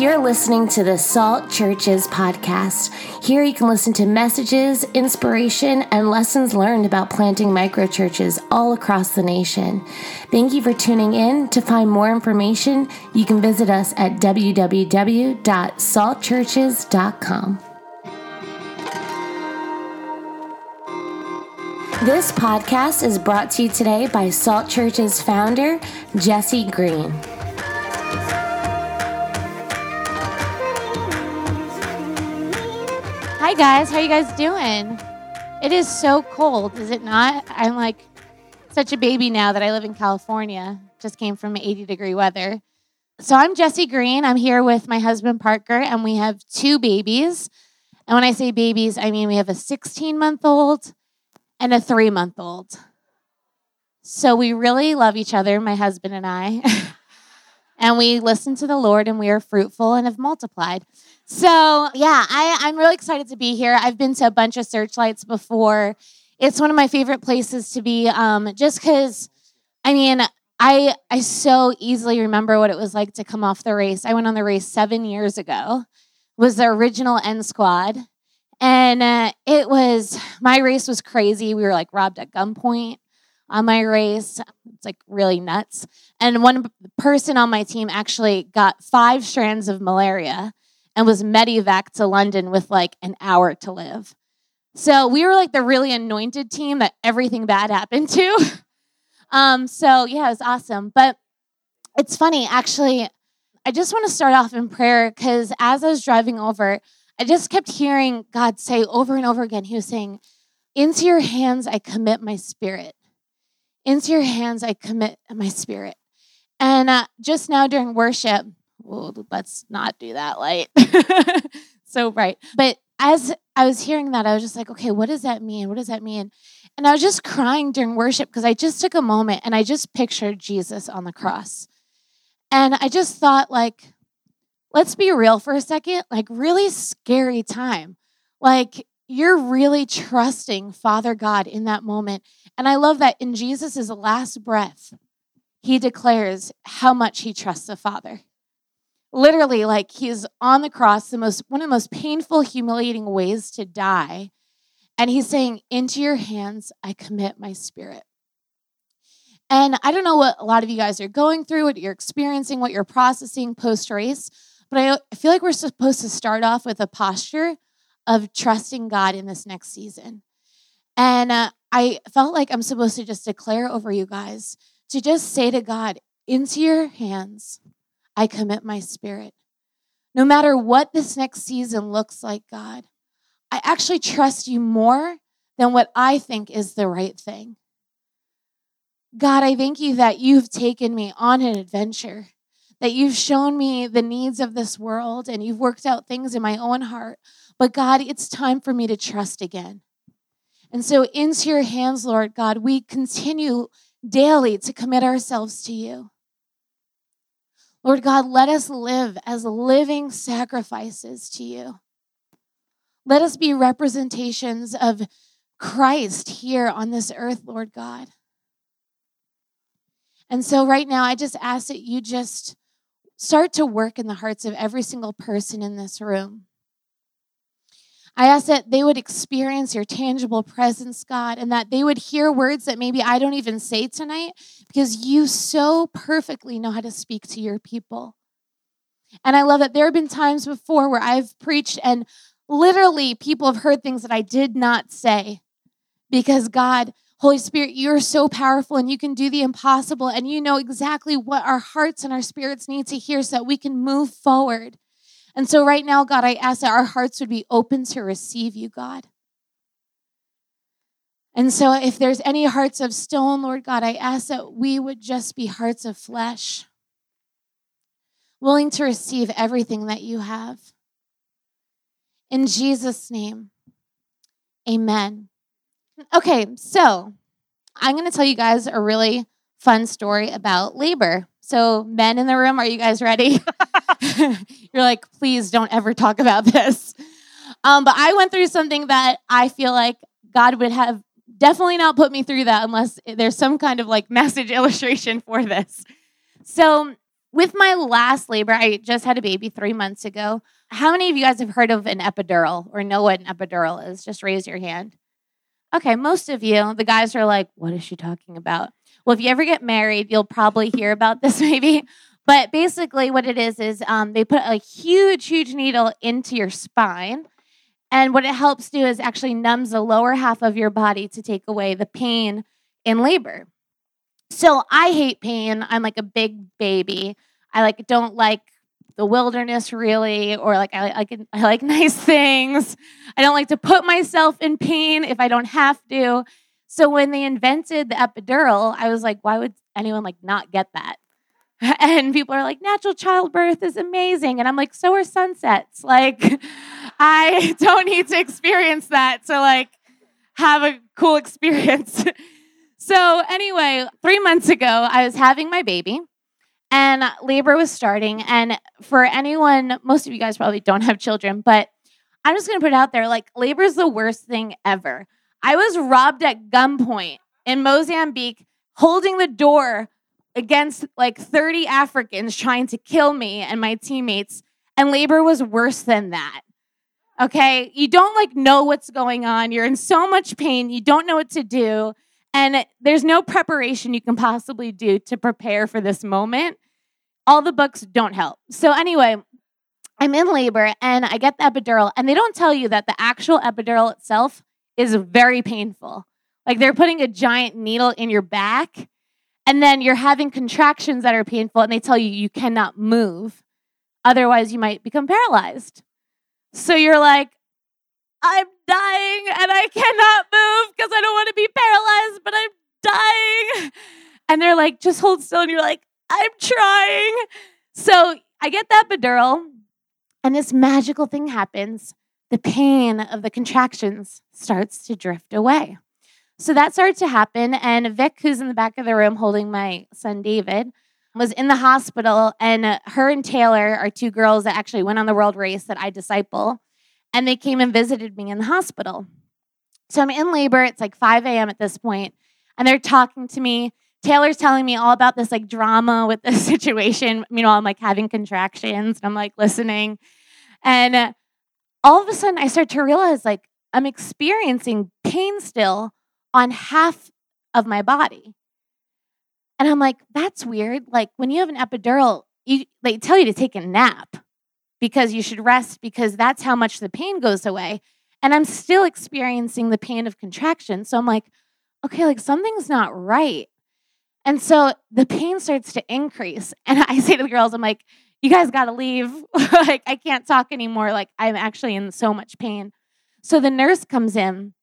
You're listening to the Salt Churches podcast. Here you can listen to messages, inspiration, and lessons learned about planting microchurches all across the nation. Thank you for tuning in. To find more information, you can visit us at www.saltchurches.com. This podcast is brought to you today by Salt Church's founder, Jesse Green. Guys, how are you guys doing? It is so cold, is it not? I'm like such a baby now that I live in California. Just came from 80 degree weather. So I'm Jesse Green. I'm here with my husband Parker, and we have two babies. And when I say babies, I mean we have a 16 month old and a three month old. So we really love each other, my husband and I. and we listen to the Lord and we are fruitful and have multiplied. So, yeah, I, I'm really excited to be here. I've been to a bunch of searchlights before. It's one of my favorite places to be um, just because, I mean, I, I so easily remember what it was like to come off the race. I went on the race seven years ago, was the original N squad. And uh, it was, my race was crazy. We were like robbed at gunpoint on my race. It's like really nuts. And one person on my team actually got five strands of malaria and was medevac to London with like an hour to live. So we were like the really anointed team that everything bad happened to. um, so yeah, it was awesome. But it's funny, actually, I just want to start off in prayer because as I was driving over, I just kept hearing God say over and over again, He was saying, Into your hands I commit my spirit. Into your hands I commit my spirit. And uh, just now during worship, well, let's not do that light. so bright. But as I was hearing that, I was just like, okay, what does that mean? What does that mean? And I was just crying during worship because I just took a moment and I just pictured Jesus on the cross. And I just thought, like, let's be real for a second, like, really scary time. Like, you're really trusting Father God in that moment. And I love that in Jesus' last breath, he declares how much he trusts the Father literally like he's on the cross the most one of the most painful humiliating ways to die. And he's saying into your hands i commit my spirit. And i don't know what a lot of you guys are going through what you're experiencing what you're processing post race but I, feel like we're supposed to start off with a posture of trusting god in this next season. And uh, i felt like i'm supposed to just declare over you guys to just say to god into your hands I commit my spirit. No matter what this next season looks like, God, I actually trust you more than what I think is the right thing. God, I thank you that you've taken me on an adventure, that you've shown me the needs of this world and you've worked out things in my own heart. But God, it's time for me to trust again. And so, into your hands, Lord God, we continue daily to commit ourselves to you. Lord God, let us live as living sacrifices to you. Let us be representations of Christ here on this earth, Lord God. And so, right now, I just ask that you just start to work in the hearts of every single person in this room. I ask that they would experience your tangible presence, God, and that they would hear words that maybe I don't even say tonight because you so perfectly know how to speak to your people. And I love that there have been times before where I've preached and literally people have heard things that I did not say because God, Holy Spirit, you're so powerful and you can do the impossible and you know exactly what our hearts and our spirits need to hear so that we can move forward and so, right now, God, I ask that our hearts would be open to receive you, God. And so, if there's any hearts of stone, Lord God, I ask that we would just be hearts of flesh, willing to receive everything that you have. In Jesus' name, amen. Okay, so I'm going to tell you guys a really fun story about labor. So, men in the room, are you guys ready? You're like, please don't ever talk about this. Um, but I went through something that I feel like God would have definitely not put me through that unless there's some kind of like message illustration for this. So with my last labor, I just had a baby three months ago. How many of you guys have heard of an epidural or know what an epidural is? Just raise your hand. Okay, most of you, the guys are like, what is she talking about? Well, if you ever get married, you'll probably hear about this maybe. But basically, what it is is um, they put a huge, huge needle into your spine. And what it helps do is actually numbs the lower half of your body to take away the pain in labor. So I hate pain. I'm like a big baby. I like don't like the wilderness really, or like I, can, I like nice things. I don't like to put myself in pain if I don't have to. So when they invented the epidural, I was like, why would anyone like not get that? And people are like, natural childbirth is amazing. And I'm like, so are sunsets. Like, I don't need to experience that to like have a cool experience. so, anyway, three months ago, I was having my baby and labor was starting. And for anyone, most of you guys probably don't have children, but I'm just gonna put it out there like, labor is the worst thing ever. I was robbed at gunpoint in Mozambique, holding the door against like 30 Africans trying to kill me and my teammates. And labor was worse than that. Okay. You don't like know what's going on. You're in so much pain. You don't know what to do. And there's no preparation you can possibly do to prepare for this moment. All the books don't help. So, anyway, I'm in labor and I get the epidural, and they don't tell you that the actual epidural itself is very painful. Like they're putting a giant needle in your back, and then you're having contractions that are painful, and they tell you you cannot move. Otherwise, you might become paralyzed. So you're like, I'm dying and I cannot move because I don't want to be paralyzed, but I'm dying. And they're like, just hold still. And you're like, I'm trying. So I get that epidural, and this magical thing happens the pain of the contractions starts to drift away. So that started to happen. And Vic, who's in the back of the room holding my son David, was in the hospital. And uh, her and Taylor are two girls that actually went on the world race that I disciple. And they came and visited me in the hospital. So I'm in labor. It's like 5 a.m. at this point, And they're talking to me. Taylor's telling me all about this like drama with this situation. You Meanwhile, I'm like having contractions and I'm like listening. And uh, all of a sudden I start to realize like I'm experiencing pain still on half of my body. And I'm like, that's weird. Like when you have an epidural, you, they tell you to take a nap because you should rest because that's how much the pain goes away. And I'm still experiencing the pain of contraction. So I'm like, okay, like something's not right. And so the pain starts to increase. And I say to the girls, I'm like, you guys got to leave. like, I can't talk anymore. Like, I'm actually in so much pain. So the nurse comes in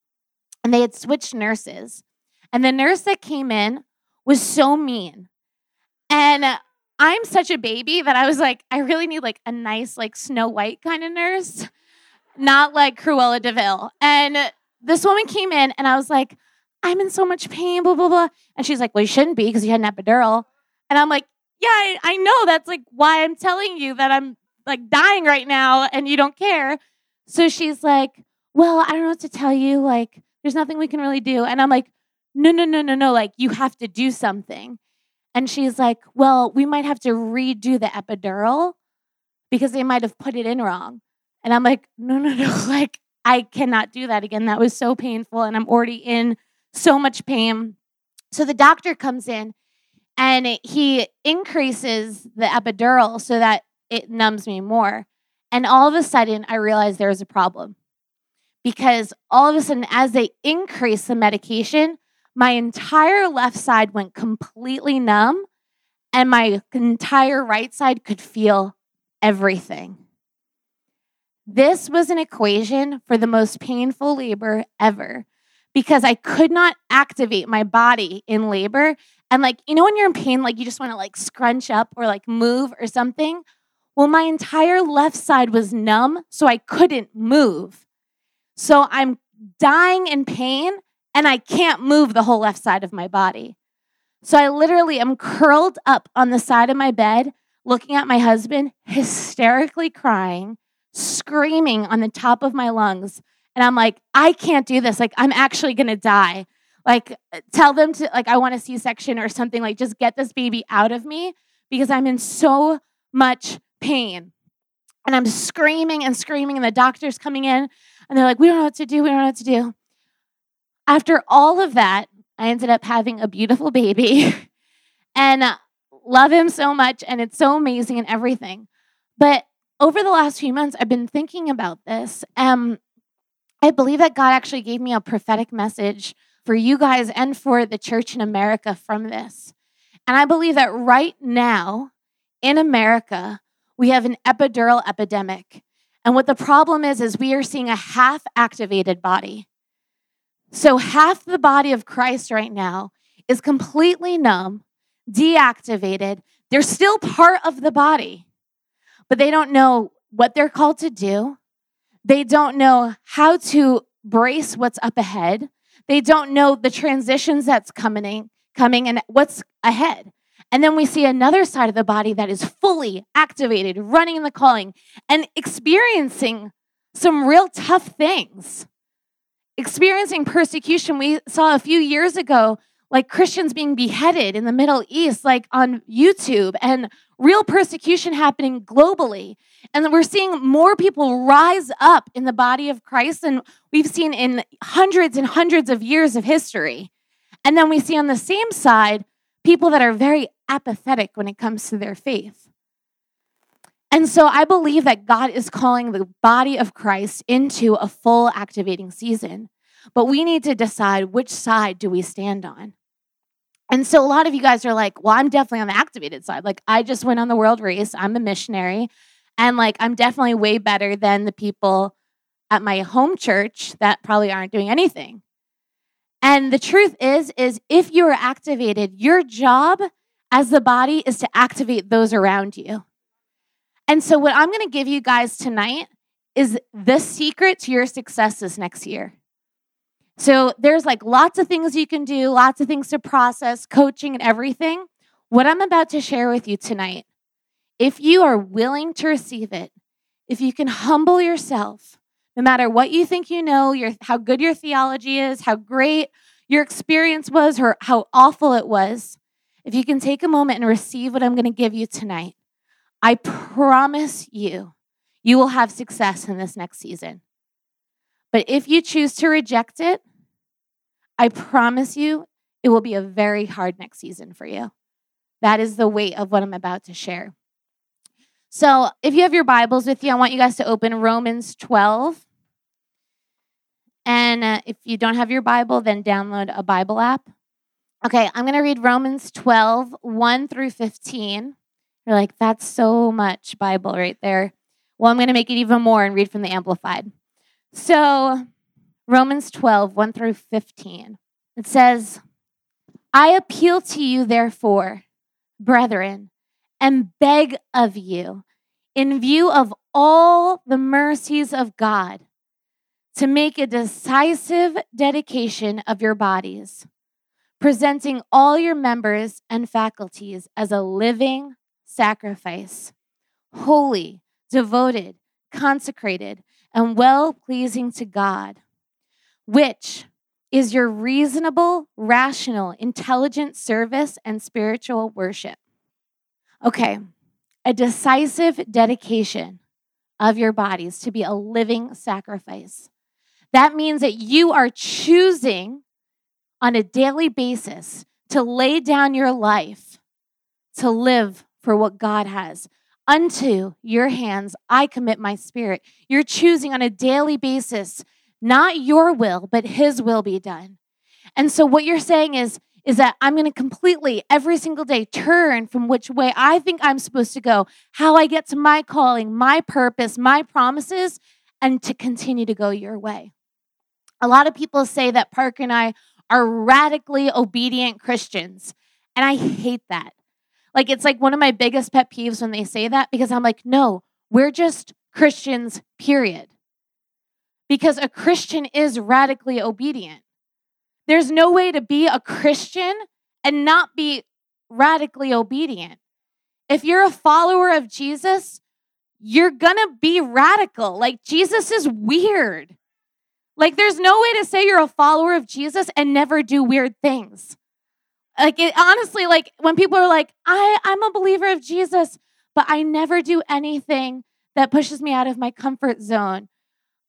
and they had switched nurses. And the nurse that came in was so mean. And I'm such a baby that I was like, I really need like a nice, like Snow White kind of nurse, not like Cruella de Vil. And this woman came in and I was like, I'm in so much pain, blah, blah, blah. And she's like, Well, you shouldn't be because you had an epidural. And I'm like, yeah, I, I know. That's like why I'm telling you that I'm like dying right now and you don't care. So she's like, well, I don't know what to tell you. Like, there's nothing we can really do. And I'm like, no, no, no, no, no. Like, you have to do something. And she's like, well, we might have to redo the epidural because they might have put it in wrong. And I'm like, no, no, no. Like, I cannot do that again. That was so painful. And I'm already in so much pain. So the doctor comes in and he increases the epidural so that it numbs me more. And all of a sudden, I realized there was a problem because all of a sudden, as they increase the medication, my entire left side went completely numb, and my entire right side could feel everything. This was an equation for the most painful labor ever because I could not activate my body in labor and like, you know, when you're in pain, like you just want to like scrunch up or like move or something. Well, my entire left side was numb, so I couldn't move. So I'm dying in pain and I can't move the whole left side of my body. So I literally am curled up on the side of my bed, looking at my husband, hysterically crying, screaming on the top of my lungs. And I'm like, I can't do this. Like, I'm actually gonna die like tell them to like i want a c-section or something like just get this baby out of me because I'm in so much pain. And I'm screaming and screaming, and the doctor's coming in, and they're like, We don't know what to do. We don't know what to do. After all of that, I ended up having a beautiful baby and love him so much. And it's so amazing and everything. But over the last few months, I've been thinking about this. I believe that God actually gave me a prophetic message for you guys and for the church in America from this. And I believe that right now in America, we have an epidural epidemic. And what the problem is, is we are seeing a half activated body. So half the body of Christ right now is completely numb, deactivated. They're still part of the body, but they don't know what they're called to do. They don't know how to brace what's up ahead. They don't know the transitions that's coming, coming and what's ahead. And then we see another side of the body that is fully activated, running in the calling, and experiencing some real tough things. Experiencing persecution. We saw a few years ago, like Christians being beheaded in the Middle East, like on YouTube, and real persecution happening globally. And we're seeing more people rise up in the body of Christ than we've seen in hundreds and hundreds of years of history. And then we see on the same side people that are very apathetic when it comes to their faith. And so I believe that God is calling the body of Christ into a full activating season. But we need to decide which side do we stand on. And so a lot of you guys are like, well, I'm definitely on the activated side. Like, I just went on the world race. I'm a missionary. And like, I'm definitely way better than the people at my home church that probably aren't doing anything. And the truth is, is if you are activated, your job as the body is to activate those around you. And so, what I'm going to give you guys tonight is the secret to your success this next year. So, there's like lots of things you can do, lots of things to process, coaching, and everything. What I'm about to share with you tonight, if you are willing to receive it, if you can humble yourself, no matter what you think you know, your, how good your theology is, how great your experience was, or how awful it was, if you can take a moment and receive what I'm going to give you tonight, I promise you, you will have success in this next season. But if you choose to reject it, I promise you, it will be a very hard next season for you. That is the weight of what I'm about to share. So, if you have your Bibles with you, I want you guys to open Romans 12. And uh, if you don't have your Bible, then download a Bible app. Okay, I'm going to read Romans 12, 1 through 15. You're like, that's so much Bible right there. Well, I'm going to make it even more and read from the Amplified. So, Romans 12, 1 through 15. It says, I appeal to you, therefore, brethren, and beg of you, in view of all the mercies of God, to make a decisive dedication of your bodies presenting all your members and faculties as a living sacrifice, holy, devoted, consecrated, and well pleasing to God, which is your reasonable, rational, intelligent service and spiritual worship. Okay, a decisive dedication of your bodies to be a living sacrifice. That means that you are choosing on a daily basis to lay down your life to live for what God has. Unto your hands I commit my spirit. You're choosing on a daily basis, not your will, but His will be done. And so, what you're saying is, is that I'm going to completely every single day turn from which way I think I'm supposed to go, how I get to my calling, my purpose, my promises, and to continue to go your way. A lot of people say that Parker and I are radically obedient Christians. And I hate that. Like, it's like one of my biggest pet peeves when they say that because I'm like, no, we're just Christians, period. Because a Christian is radically obedient. There's no way to be a Christian and not be radically obedient. If you're a follower of Jesus, you're gonna be radical. Like, Jesus is weird. Like, there's no way to say you're a follower of Jesus and never do weird things. Like it, honestly, like when people are like, I, I'm a believer of Jesus, but I never do anything that pushes me out of my comfort zone.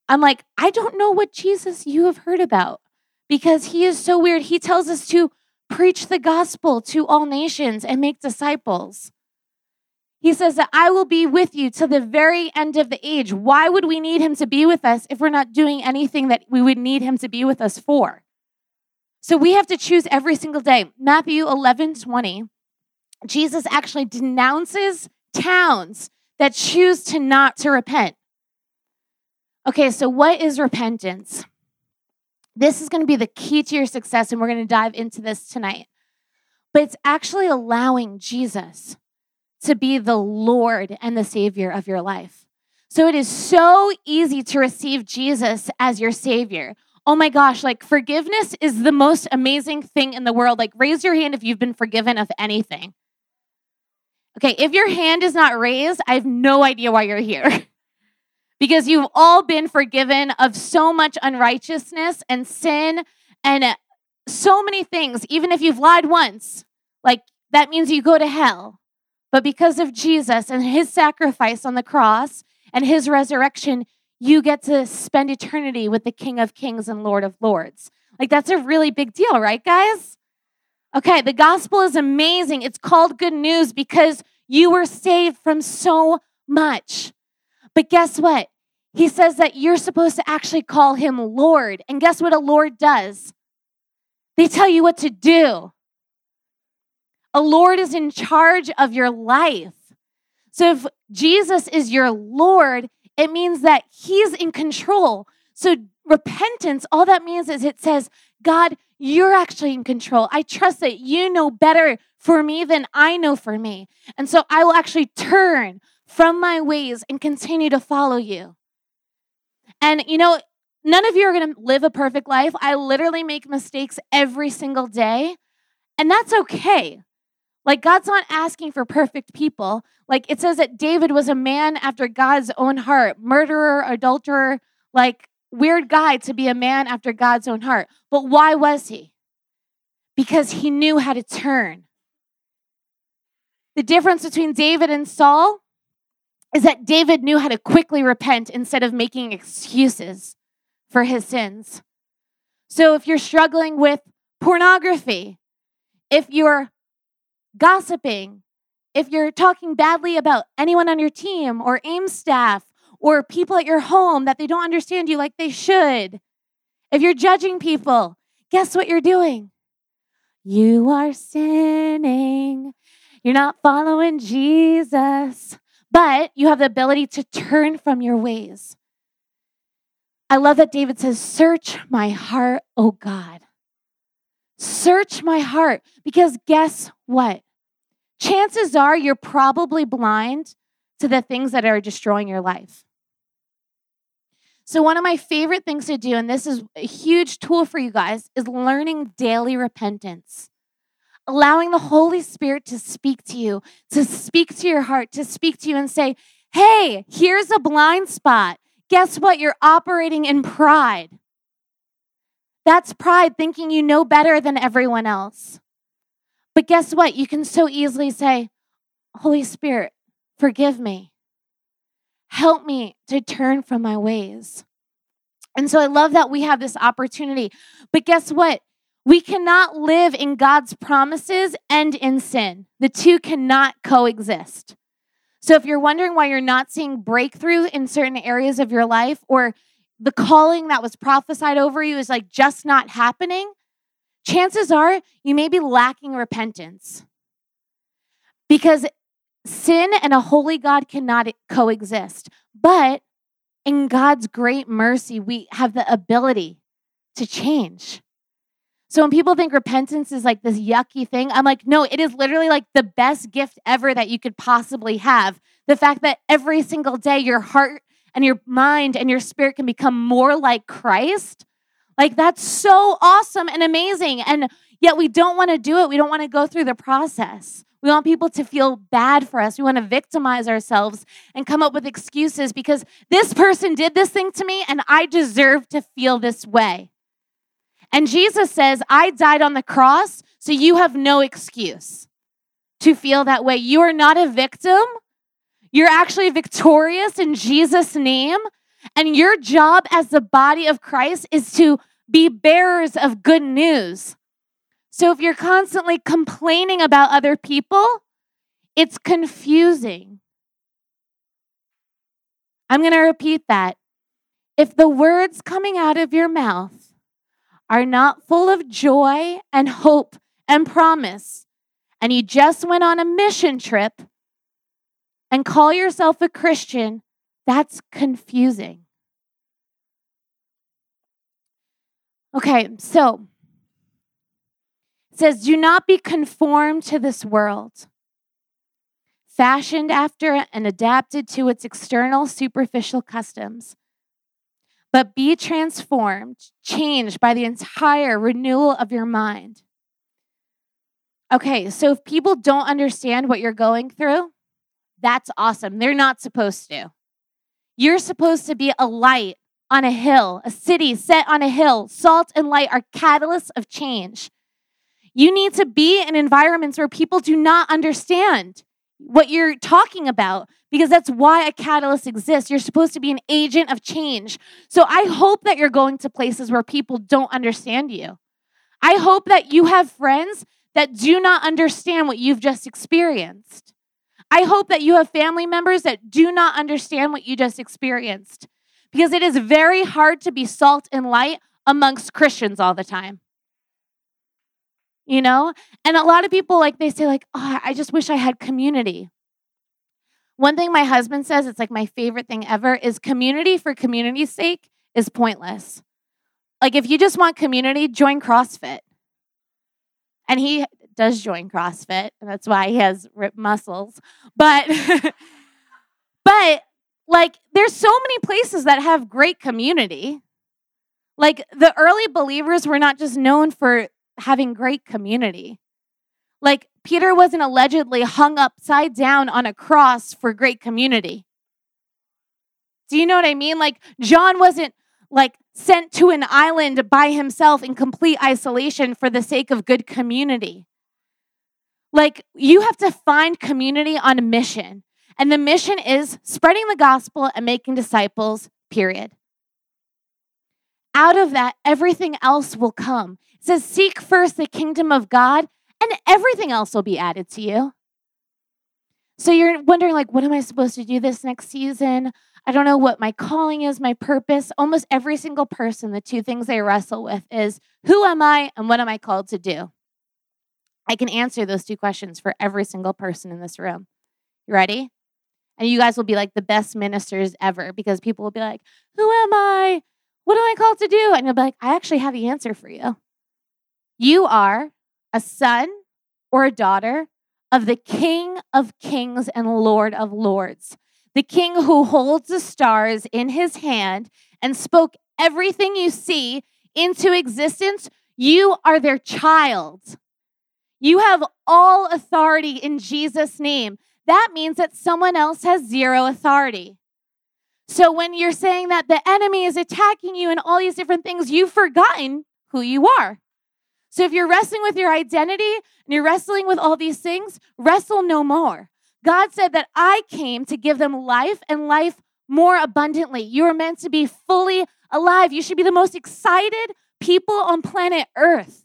I'm like, I don't know what Jesus you have heard about because he is so weird. He tells us to preach the gospel to all nations and make disciples. He says that I will be with you to the very end of the age. Why would we need him to be with us if we're not doing anything that we would need him to be with us for? So we have to choose every single day. Matthew 11 20, Jesus actually denounces towns that choose to not to repent. Okay, so what is repentance? This is going to be the key to your success, and we're going to dive into this tonight. But it's actually allowing Jesus to be the Lord and the Savior of your life. So it is so easy to receive Jesus as your Savior. Oh my gosh, like forgiveness is the most amazing thing in the world. Like, raise your hand if you've been forgiven of anything. Okay, if your hand is not raised, I have no idea why you're here. because you've all been forgiven of so much unrighteousness and sin and so many things. Even if you've lied once, like that means you go to hell. But because of Jesus and his sacrifice on the cross and his resurrection, you get to spend eternity with the King of Kings and Lord of Lords. Like that's a really big deal, right, guys? Okay, the gospel is amazing. It's called good news because you were saved from so much. But guess what? He says that you're supposed to actually call him Lord. And guess what a Lord does? They tell you what to do. A Lord is in charge of your life. So if Jesus is your Lord, it means that he's in control. So repentance, all that means is it says, God, you're actually in control. I trust that you know better for me than I know for me. And so I will actually turn from my ways and continue to follow you. And you know, none of you are going to live a perfect life. I literally make mistakes every single day, and that's okay. Like, God's not asking for perfect people. Like, it says that David was a man after God's own heart, murderer, adulterer, like, weird guy to be a man after God's own heart. But why was he? Because he knew how to turn. The difference between David and Saul is that David knew how to quickly repent instead of making excuses for his sins. So if you're struggling with pornography, if you're gossiping, if you're talking badly about anyone on your team or AIM staff or people at your home that they don't understand you like they should, if you're judging people, guess what you're doing? You are sinning. You're not following Jesus, but you have the ability to turn from your ways. I love that David says, Search my heart, oh God. Search my heart. Because guess what? Chances are you're probably blind to the things that are destroying your life. So, one of my favorite things to do, and this is a huge tool for you guys, is learning daily repentance. Allowing the Holy Spirit to speak to you, to speak to your heart, to speak to you and say, hey, here's a blind spot. Guess what? You're operating in pride. That's pride, thinking you know better than everyone else. But guess what? You can so easily say, Holy Spirit, forgive me. Help me to turn from my ways. And so I love that we have this opportunity. But guess what? We cannot live in God's promises and in sin. The two cannot coexist. So if you're wondering why you're not seeing breakthrough in certain areas of your life or the calling that was prophesied over you is like just not happening, chances are you may be lacking repentance. Because sin and a holy God cannot coexist. But in God's great mercy, we have the ability to change. So when people think repentance is like this yucky thing, I'm like, no, it is literally like the best gift ever that you could possibly have. The fact that every single day your heart and your mind and your spirit can become more like Christ like that's so awesome and amazing. And yet we don't want to do it. We don't want to go through the process. We want people to feel bad for us. We want to victimize ourselves and come up with excuses because this person did this thing to me and I deserve to feel this way. And Jesus says, I died on the cross So you have no excuse to feel that way. You are not a victim. You're actually victorious in Jesus' name. And your job as the body of Christ is to be bearers of good news. So if you're constantly complaining about other people, it's confusing. I'm going to repeat that. If the words coming out of your mouth are not full of joy and hope and promise, and you just went on a mission trip and call yourself a Christian, that's confusing. Okay, so it says, Do not be conformed to this world, fashioned after and adapted to its external superficial customs but be transformed, changed by the entire renewal of your mind. Okay, so if people don't understand what you're going through, that's awesome. They're not supposed to. You're supposed to be a light on a hill, a city set on a hill. Salt and light are catalysts of change. You need to be in environments where people do not understand what you're talking about because that's why a catalyst exists. You're supposed to be an agent of change. So I hope that you're going to places where people don't understand you. I hope that you have friends that do not understand what you've just experienced. I hope that you have family members that do not understand what you just experienced because it is very hard to be salt and light amongst Christians all the time. You know? And a lot of people like they say like, "Oh, I just wish I had community." One thing my husband says, it's like my favorite thing ever, is community for community's sake is pointless. Like if you just want community, join CrossFit. And he does join CrossFit, and that's why he has ripped muscles. But but like there's so many places that have great community. Like the early believers were not just known for having great community. Like Peter wasn't allegedly hung upside down on a cross for great community. Do you know what I mean? Like John wasn't like sent to an island by himself in complete isolation for the sake of good community. Like you have to find community on a mission. And the mission is spreading the gospel and making disciples, period. Out of that, everything else will come. It says, Seek first the kingdom of God and everything else will be added to you. So you're wondering, like, what am I supposed to do this next season? I don't know what my calling is, my purpose. Almost every single person, the two things they wrestle with is who am I and what am I called to do? I can answer those two questions for every single person in this room. You ready? And you guys will be like the best ministers ever because people will be like, Who am I? What am I called to do? And you'll be like, I actually have the answer for you. You are a son or a daughter of the King of Kings and Lord of Lords, the King who holds the stars in his hand and spoke everything you see into existence. You are their child. You have all authority in Jesus' name. That means that someone else has zero authority. So when you're saying that the enemy is attacking you and all these different things, you've forgotten who you are. So if you're wrestling with your identity and you're wrestling with all these things, wrestle no more. God said that I came to give them life and life more abundantly. You are meant to be fully alive. You should be the most excited people on planet Earth.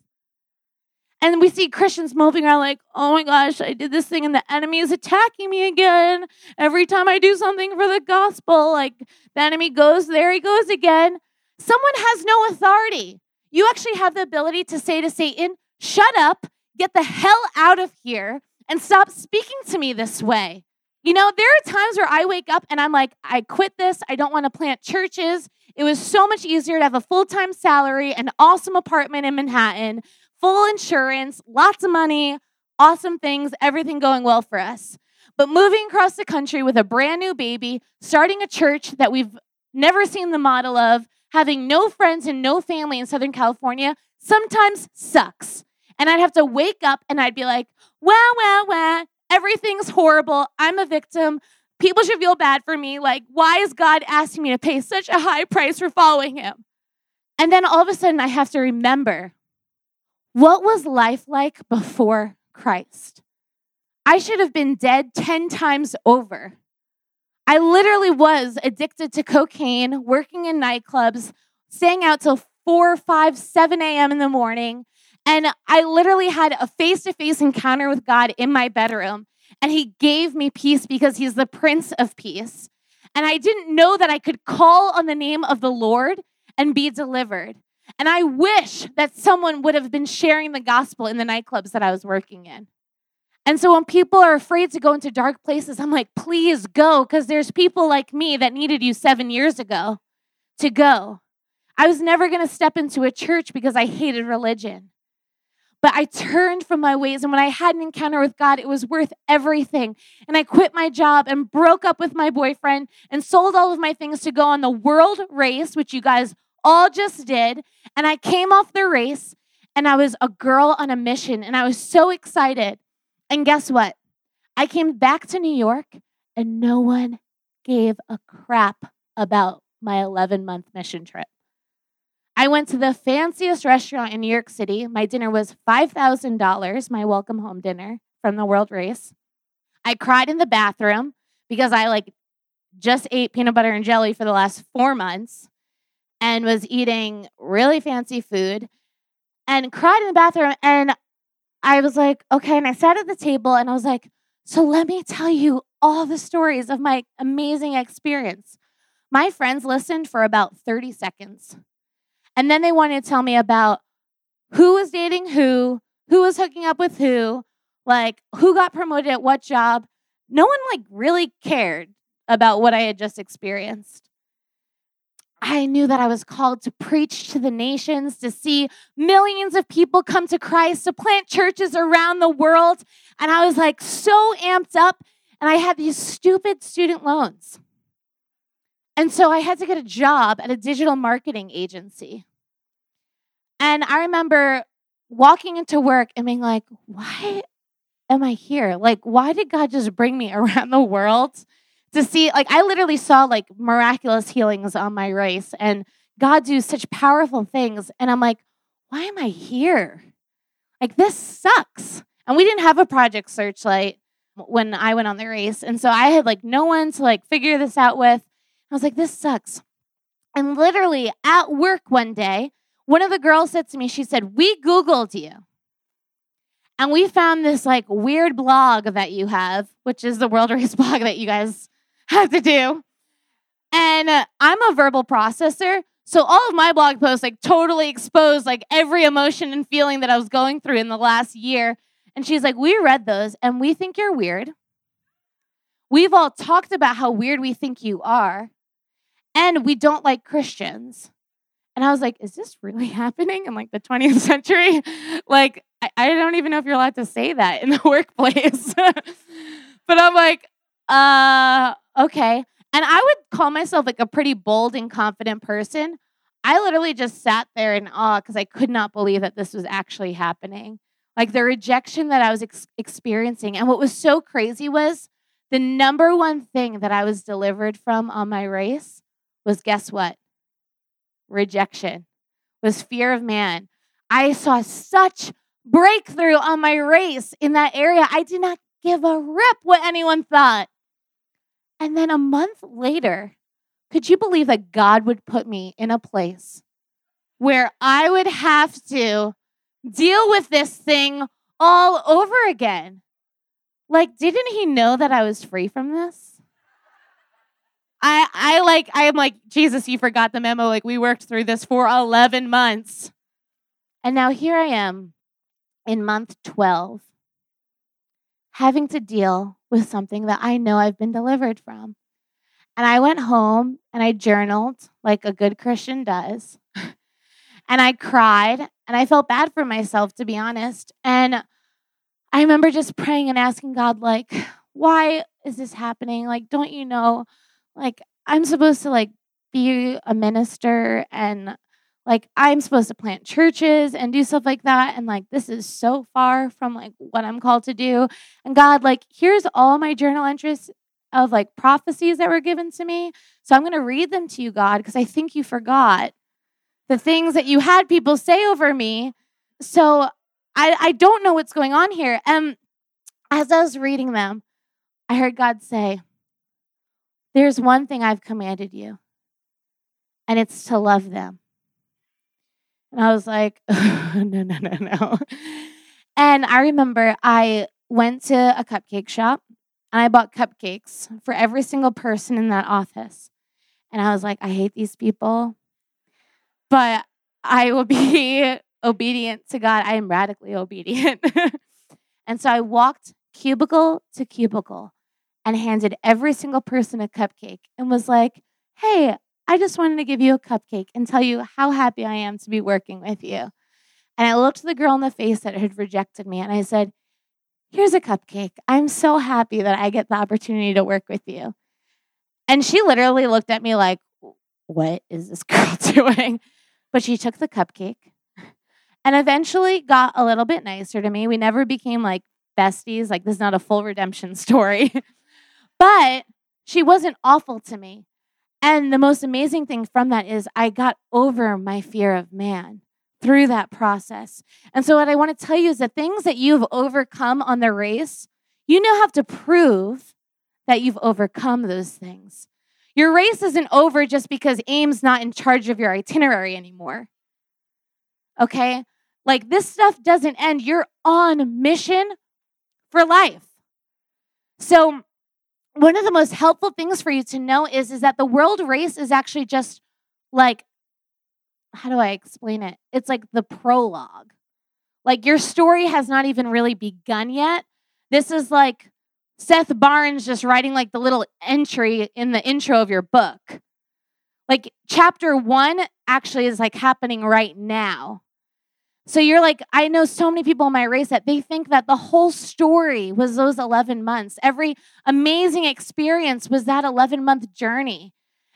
And we see Christians moving around like, oh my gosh, I did this thing and the enemy is attacking me again. Every time I do something for the gospel, like the enemy goes, there he goes again. Someone has no authority. You actually have the ability to say to Satan, shut up, get the hell out of here, and stop speaking to me this way. You know, there are times where I wake up and I'm like, I quit this. I don't want to plant churches. It was so much easier to have a full time salary, an awesome apartment in Manhattan, full insurance, lots of money, awesome things, everything going well for us. But moving across the country with a brand new baby, starting a church that we've never seen the model of, having no friends and no family in Southern California sometimes sucks. And I'd have to wake up and I'd be like, wah, wah, wah, everything's horrible. I'm a victim. People should feel bad for me. Like, why is God asking me to pay such a high price for following him? And then all of a sudden, I have to remember What was life like before Christ? I should have been dead 10 times over. I literally was addicted to cocaine, working in nightclubs, staying out till 4, 5, 7 a.m. in the morning. And I literally had a face to face encounter with God in my bedroom. And He gave me peace because He's the Prince of Peace. And I didn't know that I could call on the name of the Lord and be delivered. And I wish that someone would have been sharing the gospel in the nightclubs that I was working in. And so when people are afraid to go into dark places, I'm like, please go, because there's people like me that needed you seven years ago to go. I was never going to step into a church because I hated religion. But I turned from my ways. And when I had an encounter with God, it was worth everything. And I quit my job and broke up with my boyfriend and sold all of my things to go on the world race, which you guys all just did. And I came off the race and I was a girl on a mission. And I was so excited. And guess what? I came back to New York and no one gave a crap about my 11 month mission trip. I went to the fanciest restaurant in New York City. My dinner was $5,000, my welcome home dinner from the world race. I cried in the bathroom because I like just ate peanut butter and jelly for the last 4 months and was eating really fancy food and cried in the bathroom and I was like, okay, and I sat at the table and I was like, so let me tell you all the stories of my amazing experience. My friends listened for about 30 seconds. And then they wanted to tell me about who was dating who, who was hooking up with who, like who got promoted at what job. No one like really cared about what I had just experienced. I knew that I was called to preach to the nations, to see millions of people come to Christ, to plant churches around the world. And I was like so amped up. And I had these stupid student loans. And so I had to get a job at a digital marketing agency. And I remember walking into work and being like, why am I here? Like, why did God just bring me around the world to see? Like, I literally saw like miraculous healings on my race and God do such powerful things. And I'm like, why am I here? Like, this sucks. And we didn't have a project searchlight when I went on the race. And so I had like no one to like figure this out with. I was like, this sucks. And literally at work one day, one of the girls said to me, she said, We Googled you. And we found this like weird blog that you have, which is the World Race blog that you guys have to do. And uh, I'm a verbal processor. So all of my blog posts like totally exposed like every emotion and feeling that I was going through in the last year. And she's like, We read those and we think you're weird. We've all talked about how weird we think you are and we don't like Christians. And I was like, is this really happening in like the 20th century? like, I, I don't even know if you're allowed to say that in the workplace. but I'm like, uh, okay. And I would call myself like a pretty bold and confident person. I literally just sat there in awe because I could not believe that this was actually happening. Like the rejection that I was ex- experiencing. And what was so crazy was the number one thing that I was delivered from on my race was guess what? Rejection, was fear of man. I saw such breakthrough on my race in that area. I did not give a rip what anyone thought. And then a month later, could you believe that God would put me in a place where I would have to deal with this thing all over again? Like, didn't he know that I was free from this? I I like I am like Jesus, you forgot the memo. Like we worked through this for 11 months. And now here I am in month 12 having to deal with something that I know I've been delivered from. And I went home and I journaled like a good Christian does. and I cried and I felt bad for myself to be honest. And I remember just praying and asking God like, why is this happening? Like don't you know like I'm supposed to like be a minister and like I'm supposed to plant churches and do stuff like that and like this is so far from like what I'm called to do. And God like here's all my journal entries of like prophecies that were given to me. So I'm going to read them to you God because I think you forgot the things that you had people say over me. So I, I don't know what's going on here. And as I was reading them, I heard God say, There's one thing I've commanded you, and it's to love them. And I was like, No, no, no, no. And I remember I went to a cupcake shop and I bought cupcakes for every single person in that office. And I was like, I hate these people, but I will be obedient to God. I am radically obedient. and so I walked cubicle to cubicle and handed every single person a cupcake and was like, hey, I just wanted to give you a cupcake and tell you how happy I am to be working with you. And I looked the girl in the face that had rejected me and I said, Here's a cupcake. I'm so happy that I get the opportunity to work with you. And she literally looked at me like, What is this girl doing? But she took the cupcake and eventually got a little bit nicer to me. We never became like besties. Like, this is not a full redemption story. but she wasn't awful to me. And the most amazing thing from that is I got over my fear of man through that process. And so, what I want to tell you is the things that you've overcome on the race, you now have to prove that you've overcome those things. Your race isn't over just because AIM's not in charge of your itinerary anymore. Okay? Like this stuff doesn't end. You're on mission for life. So, one of the most helpful things for you to know is, is that the world race is actually just like how do I explain it? It's like the prologue. Like your story has not even really begun yet. This is like Seth Barnes just writing like the little entry in the intro of your book. Like chapter one actually is like happening right now. So you're like, I know so many people in my race that they think that the whole story was those 11 months. Every amazing experience was that 11 month journey.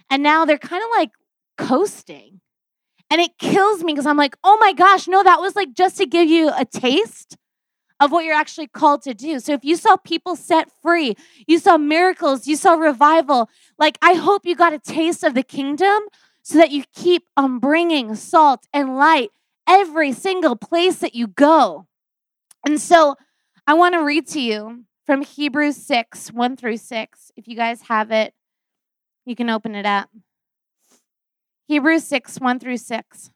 And now they're kind of like coasting. And it kills me because I'm like, oh my gosh, no, that was like just to give you a taste of what you're actually called to do. So if you saw people set free, you saw miracles, you saw revival, like I hope you got a taste of the kingdom so that you keep on bringing salt and light every single place that you go. And so I want to read to you from Hebrews 6, 1 through 6. If you guys have it, you can open it up. Hebrews 6, 1 through 6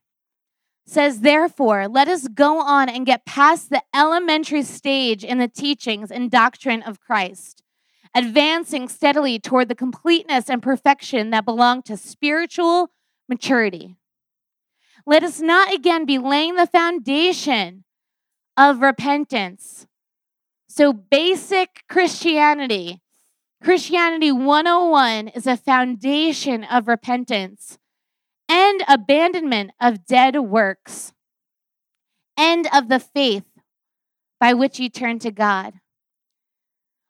says, Therefore, let us go on and get past the elementary stage in the teachings and doctrine of Christ, advancing steadily toward the completeness and perfection that belong to spiritual maturity. Let us not again be laying the foundation of repentance. So, basic Christianity, Christianity 101 is a foundation of repentance and abandonment of dead works, and of the faith by which you turn to God,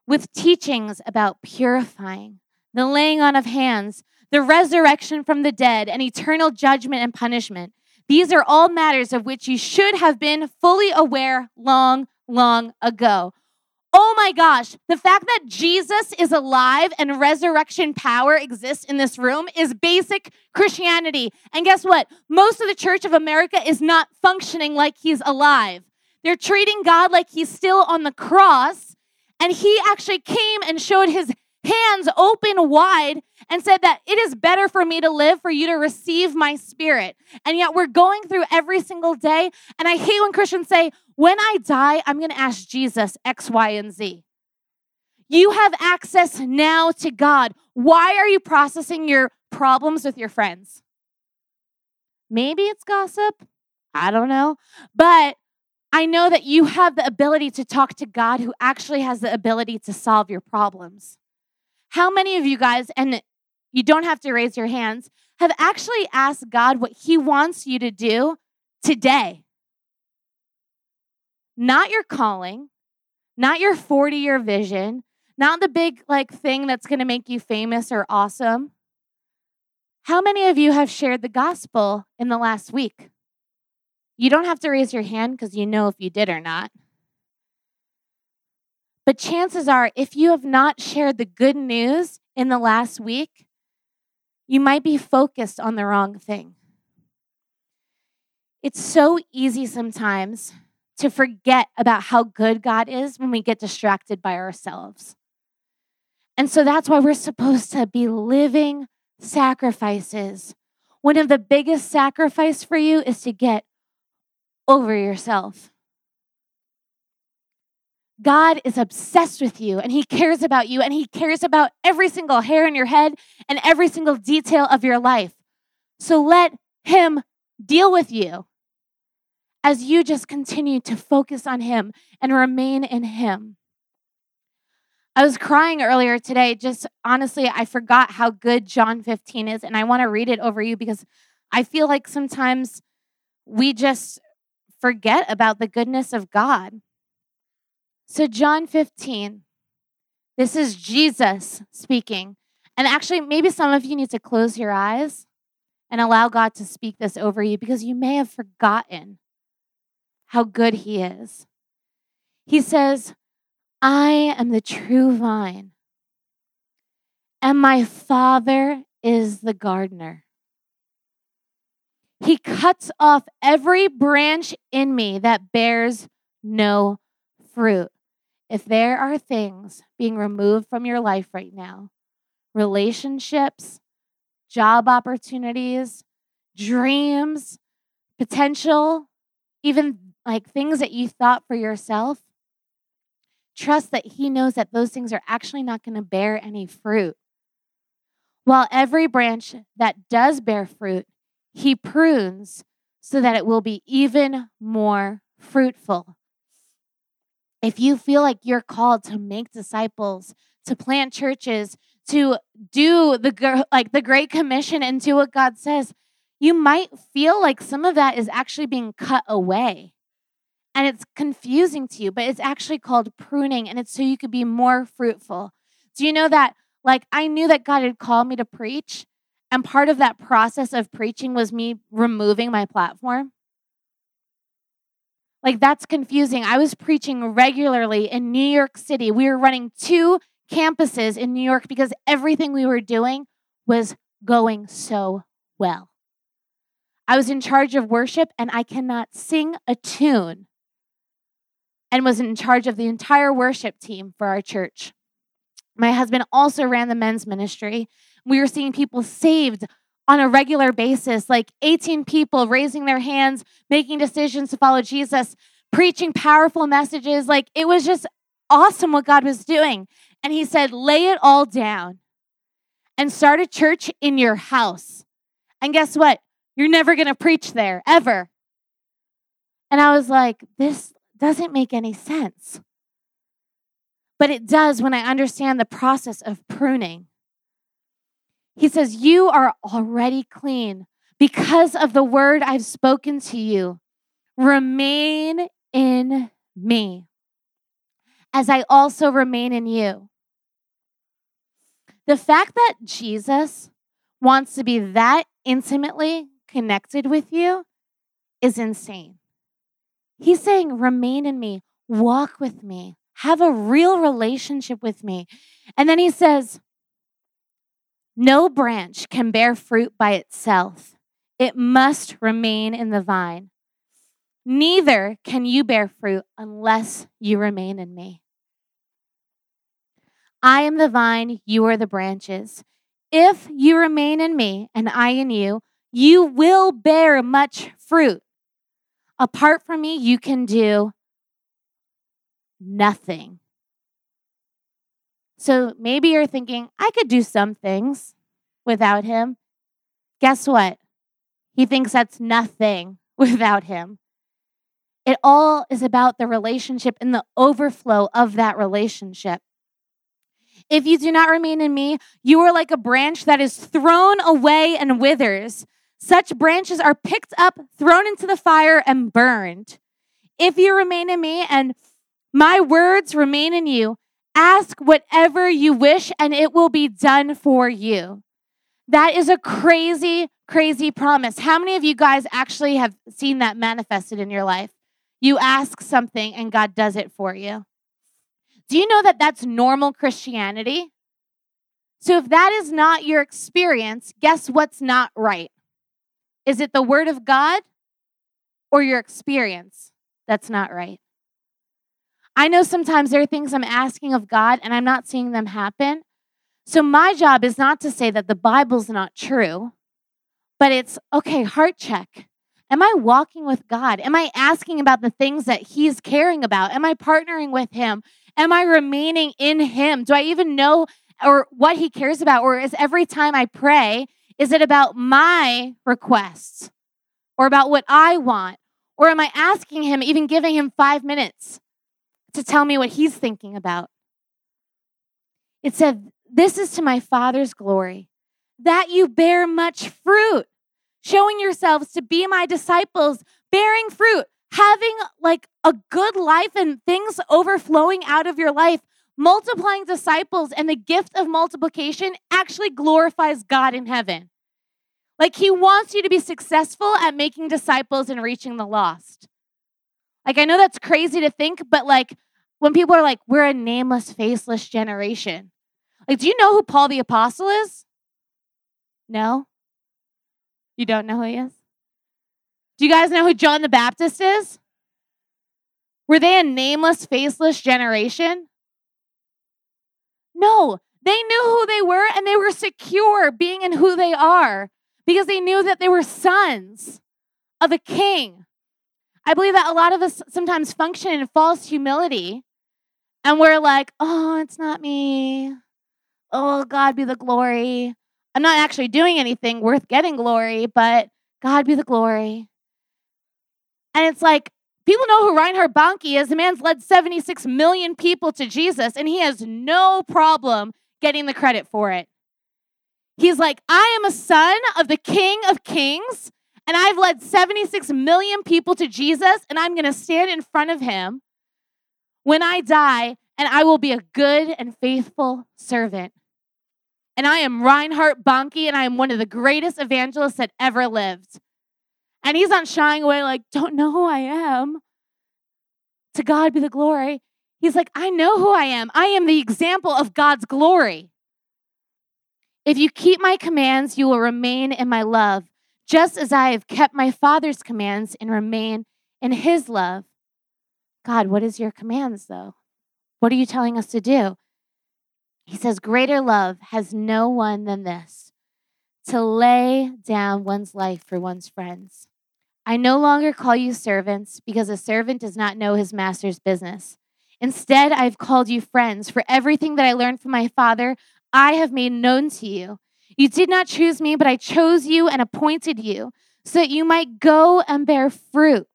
with teachings about purifying, the laying on of hands, the resurrection from the dead, and eternal judgment and punishment. These are all matters of which you should have been fully aware long, long ago. Oh my gosh, the fact that Jesus is alive and resurrection power exists in this room is basic Christianity. And guess what? Most of the Church of America is not functioning like he's alive. They're treating God like he's still on the cross. And he actually came and showed his hands open wide and said that it is better for me to live for you to receive my spirit. And yet we're going through every single day. And I hate when Christians say, when I die, I'm going to ask Jesus X, Y, and Z. You have access now to God. Why are you processing your problems with your friends? Maybe it's gossip. I don't know. But I know that you have the ability to talk to God who actually has the ability to solve your problems. How many of you guys, and you don't have to raise your hands, have actually asked God what He wants you to do today? Not your calling, not your 40 year vision, not the big like thing that's going to make you famous or awesome. How many of you have shared the gospel in the last week? You don't have to raise your hand because you know if you did or not. But chances are, if you have not shared the good news in the last week, you might be focused on the wrong thing. It's so easy sometimes to forget about how good God is when we get distracted by ourselves. And so that's why we're supposed to be living sacrifices. One of the biggest sacrifice for you is to get over yourself. God is obsessed with you and he cares about you and he cares about every single hair in your head and every single detail of your life. So let him deal with you as you just continue to focus on him and remain in him. I was crying earlier today. Just honestly, I forgot how good John 15 is, and I want to read it over you because I feel like sometimes we just forget about the goodness of God. So, John 15, this is Jesus speaking. And actually, maybe some of you need to close your eyes and allow God to speak this over you because you may have forgotten how good He is. He says, I am the true vine, and my Father is the gardener. He cuts off every branch in me that bears no fruit if there are things being removed from your life right now, relationships, job opportunities, dreams, potential, even like things that you thought for yourself, trust that He knows that those things are actually not going to bear any fruit. While every branch that does bear fruit, He prunes so that it will be even more fruitful. If you feel like you're called to make disciples, to plant churches, to do the like the great commission and do what God says, you might feel like some of that is actually being cut away. And it's confusing to you, but it's actually called pruning and it's so you could be more fruitful. Do you know that like I knew that God had called me to preach and part of that process of preaching was me removing my platform? Like, that's confusing. I was preaching regularly in New York City. We were running two campuses in New York because everything we were doing was going so well. I was in charge of worship and I cannot sing a tune and was in charge of the entire worship team for our church. My husband also ran the men's ministry. We were seeing people saved on a regular basis, like 18 people raising their hands, making decisions to follow Jesus, preaching powerful messages. Like it was just awesome what God was doing. And he said, lay it all down and start a church in your house. And guess what? You're never going to preach there ever. And I was like, this doesn't make any sense. But it does when I understand the process of pruning. He says, You are already clean because of the word I've spoken to you. Remain in me as I also remain in you. The fact that Jesus wants to be that intimately connected with you is insane. He's saying, Remain in me, walk with me, have a real relationship with me. And then he says, no branch can bear fruit by itself, it must remain in the vine. Neither can you bear fruit unless you remain in me. I am the vine, you are the branches. If you remain in me and I in you, you will bear much fruit. Apart from me, you can do nothing. So maybe you're thinking, I could do some things without him. Guess what? He thinks that's nothing without him. It all is about the relationship and the overflow of that relationship. If you do not remain in me, you are like a branch that is thrown away and withers. Such branches are picked up, thrown into the fire, and burned. If you remain in me and my words remain in you, Ask whatever you wish and it will be done for you. That is a crazy, crazy promise. How many of you guys actually have seen that manifested in your life? You ask something and God does it for you. Do you know that that's normal Christianity? So, if that is not your experience, guess what's not right? Is it the Word of God or your experience that's not right. I know sometimes there are things I'm asking of God and I'm not seeing them happen. So my job is not to say that the Bible's not true, but it's okay, heart check. Am I walking with God? Am I asking about the things that He's caring about? Am I partnering with Him? Am I remaining in Him? Do I even know or what He cares about? Or is every time I pray, is it about my requests or about what I want? Or am I asking Him, even giving Him five minutes to tell me what He's thinking about? It said, This is to my Father's glory, that you bear much fruit showing yourselves to be my disciples, bearing fruit, having like a good life and things overflowing out of your life, multiplying disciples and the gift of multiplication actually glorifies God in heaven. Like he wants you to be successful at making disciples and reaching the lost. Like I know that's crazy to think, but like when people are like, we're a nameless, faceless generation. Like, do you know who Paul the Apostle is? No? You don't know who he is? Do you guys know who John the Baptist is? Were they a nameless, faceless generation? No, they knew who they were and they were secure being in who they are because they knew that they were sons of a king. I believe that a lot of us sometimes function in false humility and we're like, oh, it's not me. Oh, God be the glory. I'm not actually doing anything worth getting glory, but God be the glory. And it's like, people know who Reinhard Bonnke is. The man's led 76 million people to Jesus, and he has no problem getting the credit for it. He's like, I am a son of the King of Kings, and I've led 76 million people to Jesus, and I'm going to stand in front of him when I die, and I will be a good and faithful servant and I am Reinhard Bonnke, and I am one of the greatest evangelists that ever lived. And he's not shying away, like, don't know who I am. To God be the glory. He's like, I know who I am. I am the example of God's glory. If you keep my commands, you will remain in my love, just as I have kept my Father's commands and remain in his love. God, what is your commands, though? What are you telling us to do? He says, Greater love has no one than this to lay down one's life for one's friends. I no longer call you servants because a servant does not know his master's business. Instead, I've called you friends, for everything that I learned from my Father, I have made known to you. You did not choose me, but I chose you and appointed you so that you might go and bear fruit.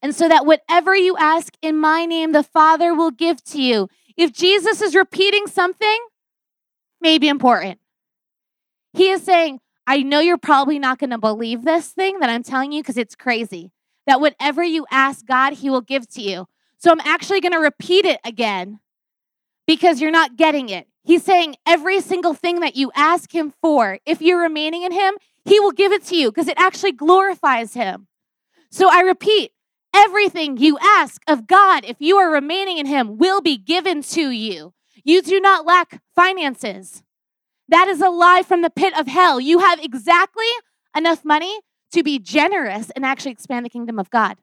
And so that whatever you ask in my name, the Father will give to you. If Jesus is repeating something, maybe important. He is saying, I know you're probably not going to believe this thing that I'm telling you because it's crazy. That whatever you ask God, He will give to you. So I'm actually going to repeat it again because you're not getting it. He's saying every single thing that you ask Him for, if you're remaining in Him, He will give it to you because it actually glorifies Him. So I repeat, Everything you ask of God, if you are remaining in Him, will be given to you. You do not lack finances. That is a lie from the pit of hell. You have exactly enough money to be generous and actually expand the kingdom of God.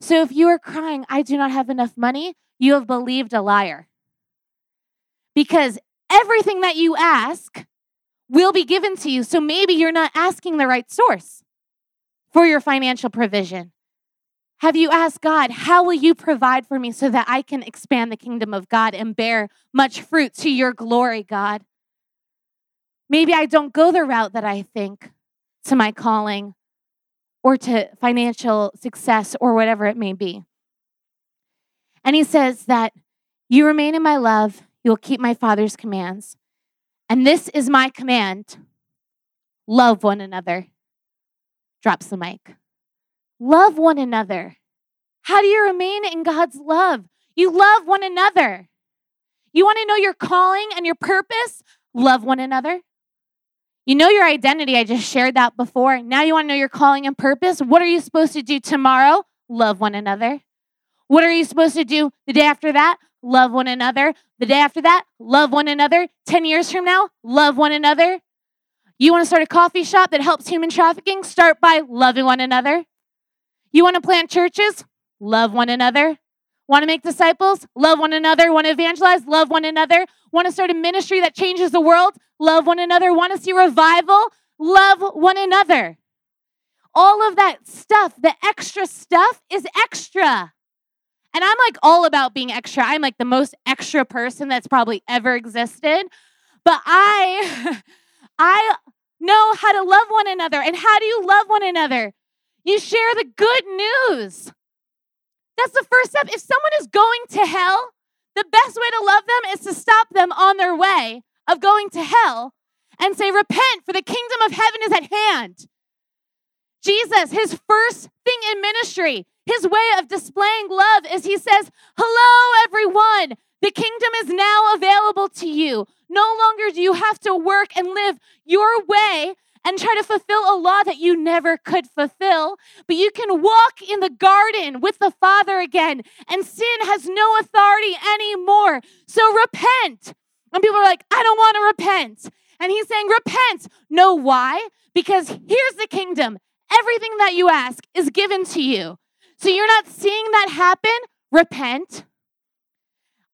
So if you are crying, I do not have enough money, you have believed a liar. Because everything that you ask will be given to you. So maybe you're not asking the right source for your financial provision. Have you asked God, how will you provide for me so that I can expand the kingdom of God and bear much fruit to your glory, God? Maybe I don't go the route that I think to my calling or to financial success or whatever it may be. And he says that you remain in my love, you will keep my Father's commands. And this is my command love one another. Drops the mic. Love one another. How do you remain in God's love? You love one another. You want to know your calling and your purpose? Love one another. You know your identity. I just shared that before. Now you want to know your calling and purpose. What are you supposed to do tomorrow? Love one another. What are you supposed to do the day after that? Love one another. The day after that, love one another. 10 years from now, love one another. You want to start a coffee shop that helps human trafficking? Start by loving one another. You want to plant churches? Love one another. Want to make disciples? Love one another. Want to evangelize? Love one another. Want to start a ministry that changes the world? Love one another. Want to see revival? Love one another. All of that stuff, the extra stuff, is extra. And I'm like all about being extra. I'm like the most extra person that's probably ever existed. But I I know how to love one another. And how do you love one another? You share the good news. That's the first step. If someone is going to hell, the best way to love them is to stop them on their way of going to hell and say, Repent, for the kingdom of heaven is at hand. Jesus, his first thing in ministry, his way of displaying love is he says, Hello, everyone. The kingdom is now available to you. No longer do you have to work and live your way and try to fulfill a law that you never could fulfill, but you can walk in the garden with the Father again, and sin has no authority anymore. So repent. And people are like, I don't want to repent. And he's saying, Repent. Know why? Because here's the kingdom everything that you ask is given to you. So you're not seeing that happen? Repent.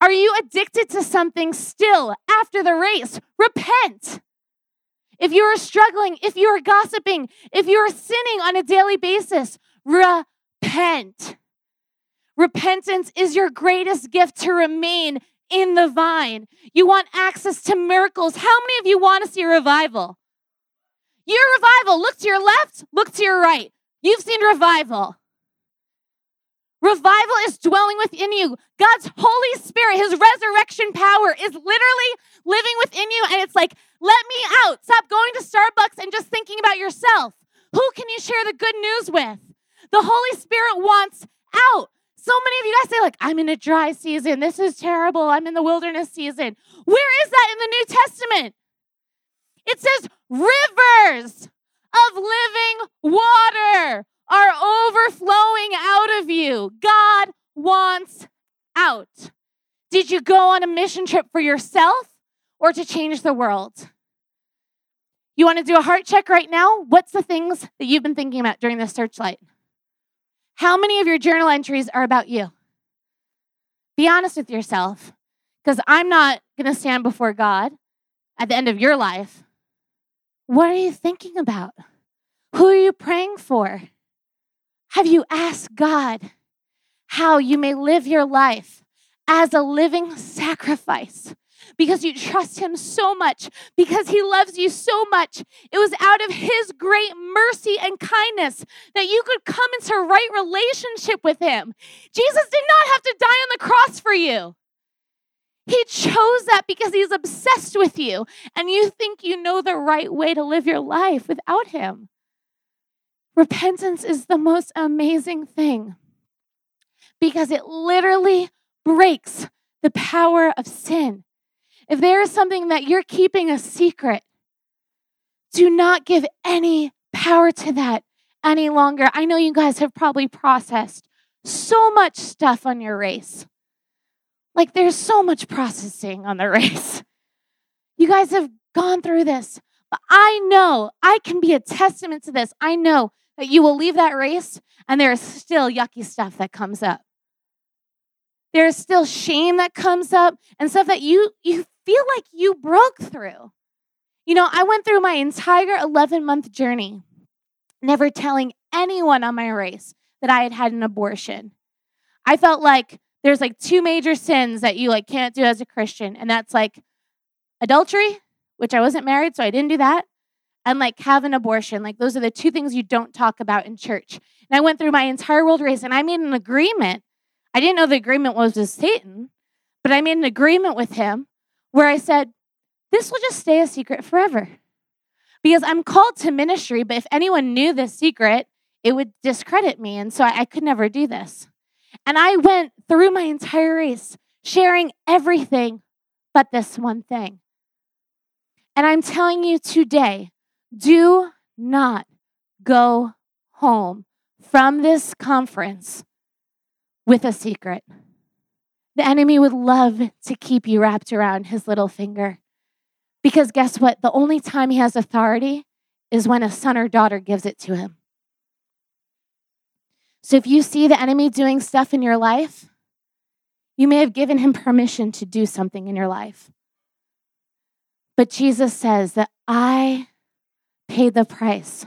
Are you addicted to something still after the race? Repent. If you are struggling, if you are gossiping, if you are sinning on a daily basis, repent. Repentance is your greatest gift to remain in the vine. You want access to miracles. How many of you want to see revival? Your revival, look to your left, look to your right. You've seen revival. Revival is dwelling within you. God's Holy Spirit, His resurrection power is literally living within you. And it's like, let me out. Stop going to Starbucks and just thinking about yourself. Who can you share the good news with? The Holy Spirit wants out. So many of you guys say, like, I'm in a dry season. This is terrible. I'm in the wilderness season. Where is that in the New Testament? It says rivers of living water are overflowing out of you. God wants out. Did you go on a mission trip for yourself or to change the world? You want to do a heart check right now? What's the things that you've been thinking about during this searchlight? How many of your journal entries are about you? Be honest with yourself, because I'm not going to stand before God at the end of your life. What are you thinking about? Who are you praying for? Have you asked God how you may live your life as a living sacrifice? Because you trust him so much, because he loves you so much. It was out of his great mercy and kindness that you could come into right relationship with him. Jesus did not have to die on the cross for you. He chose that because he's obsessed with you, and you think you know the right way to live your life without him. Repentance is the most amazing thing because it literally breaks the power of sin. If there is something that you're keeping a secret, do not give any power to that any longer. I know you guys have probably processed so much stuff on your race. Like there's so much processing on the race. You guys have gone through this. But I know I can be a testament to this. I know that you will leave that race and there is still yucky stuff that comes up. There is still shame that comes up and stuff that you you feel like you broke through. You know, I went through my entire 11 month journey never telling anyone on my race that I had had an abortion. I felt like there's like two major sins that you like can't do as a Christian and that's like adultery, which I wasn't married so I didn't do that, and like have an abortion. Like those are the two things you don't talk about in church. And I went through my entire world race and I made an agreement. I didn't know the agreement was with Satan, but I made an agreement with him where I said, this will just stay a secret forever. Because I'm called to ministry, but if anyone knew this secret, it would discredit me. And so I, I could never do this. And I went through my entire race sharing everything but this one thing. And I'm telling you today, do not go home from this conference with a secret. The enemy would love to keep you wrapped around his little finger. Because guess what? The only time he has authority is when a son or daughter gives it to him. So if you see the enemy doing stuff in your life, you may have given him permission to do something in your life. But Jesus says that I paid the price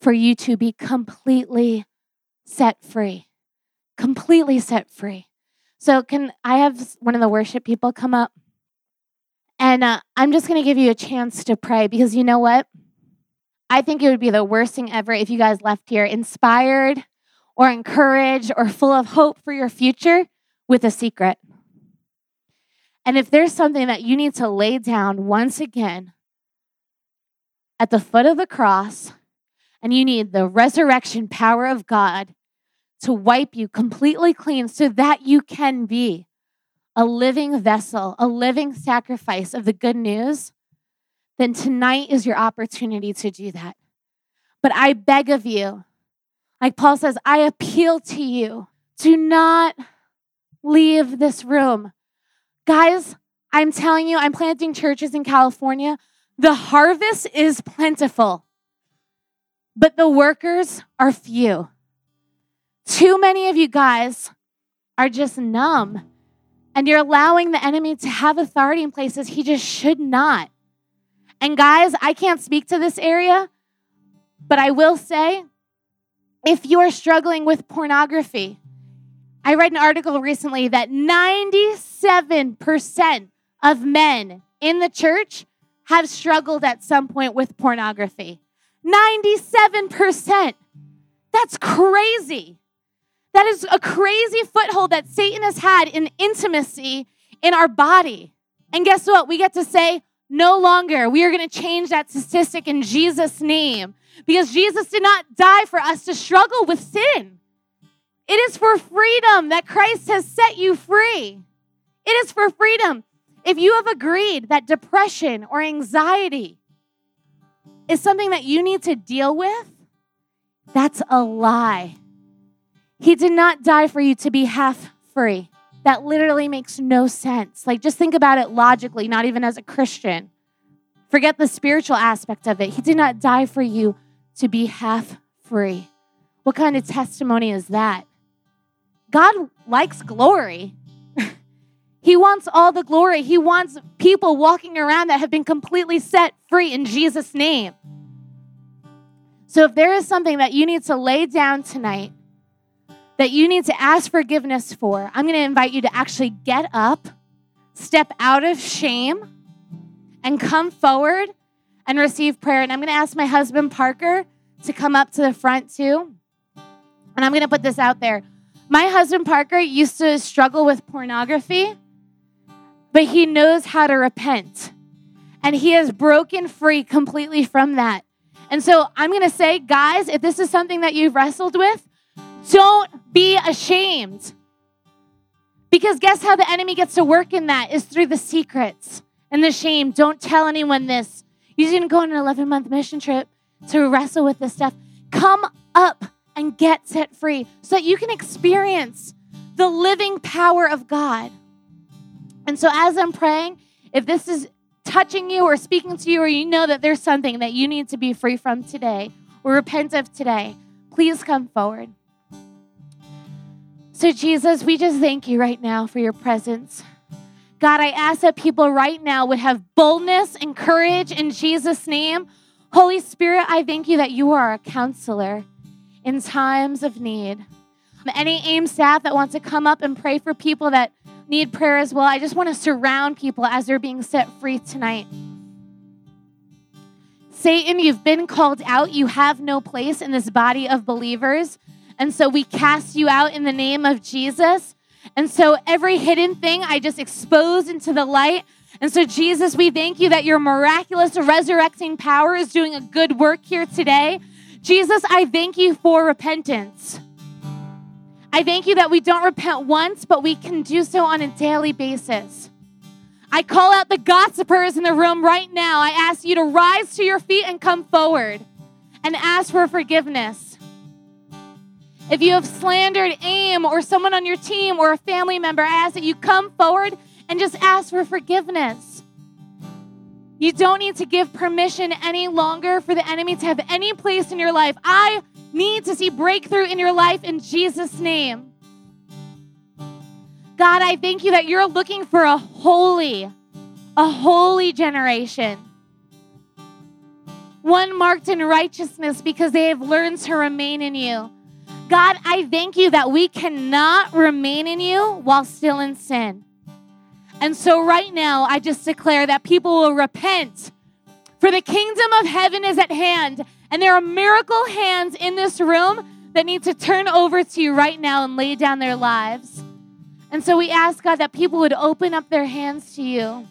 for you to be completely set free. Completely set free. So, can I have one of the worship people come up? And uh, I'm just going to give you a chance to pray because you know what? I think it would be the worst thing ever if you guys left here inspired or encouraged or full of hope for your future with a secret. And if there's something that you need to lay down once again at the foot of the cross, and you need the resurrection power of God to wipe you completely clean so that you can be a living vessel, a living sacrifice of the good news, then tonight is your opportunity to do that. But I beg of you, like Paul says, I appeal to you, do not leave this room. Guys, I'm telling you, I'm planting churches in California. The harvest is plentiful, but the workers are few. Too many of you guys are just numb and you're allowing the enemy to have authority in places he just should not. And guys, I can't speak to this area, but I will say if you are struggling with pornography, I read an article recently that 97% of men in the church have struggled at some point with pornography. 97%. That's crazy. That is a crazy foothold that Satan has had in intimacy in our body. And guess what? We get to say, no longer. We are going to change that statistic in Jesus' name because Jesus did not die for us to struggle with sin. It is for freedom that Christ has set you free. It is for freedom. If you have agreed that depression or anxiety is something that you need to deal with, that's a lie. He did not die for you to be half free. That literally makes no sense. Like, just think about it logically, not even as a Christian. Forget the spiritual aspect of it. He did not die for you to be half free. What kind of testimony is that? God likes glory. He wants all the glory. He wants people walking around that have been completely set free in Jesus' name. So if there is something that you need to lay down tonight, that you need to ask forgiveness for, I'm going to invite you to actually get up, step out of shame, and come forward and receive prayer. And I'm going to ask my husband, Parker, to come up to the front too. And I'm going to put this out there. My husband, Parker, used to struggle with pornography, but he knows how to repent. And he has broken free completely from that. And so I'm going to say, guys, if this is something that you've wrestled with, don't be ashamed. Because guess how the enemy gets to work in that is through the secrets and the shame. Don't tell anyone this. You didn't go on an 11 month mission trip to wrestle with this stuff. Come up and get set free so that you can experience the living power of God. And so, as I'm praying, if this is touching you or speaking to you, or you know that there's something that you need to be free from today or repent of today, please come forward. So, Jesus, we just thank you right now for your presence. God, I ask that people right now would have boldness and courage in Jesus' name. Holy Spirit, I thank you that you are a counselor in times of need. Any AIM staff that wants to come up and pray for people that need prayer as well, I just want to surround people as they're being set free tonight. Satan, you've been called out. You have no place in this body of believers. And so we cast you out in the name of Jesus. And so every hidden thing I just expose into the light. And so, Jesus, we thank you that your miraculous resurrecting power is doing a good work here today. Jesus, I thank you for repentance. I thank you that we don't repent once, but we can do so on a daily basis. I call out the gossipers in the room right now. I ask you to rise to your feet and come forward and ask for forgiveness. If you have slandered AIM or someone on your team or a family member, I ask that you come forward and just ask for forgiveness. You don't need to give permission any longer for the enemy to have any place in your life. I need to see breakthrough in your life in Jesus' name. God, I thank you that you're looking for a holy, a holy generation. One marked in righteousness because they have learned to remain in you. God, I thank you that we cannot remain in you while still in sin. And so, right now, I just declare that people will repent, for the kingdom of heaven is at hand. And there are miracle hands in this room that need to turn over to you right now and lay down their lives. And so, we ask God that people would open up their hands to you,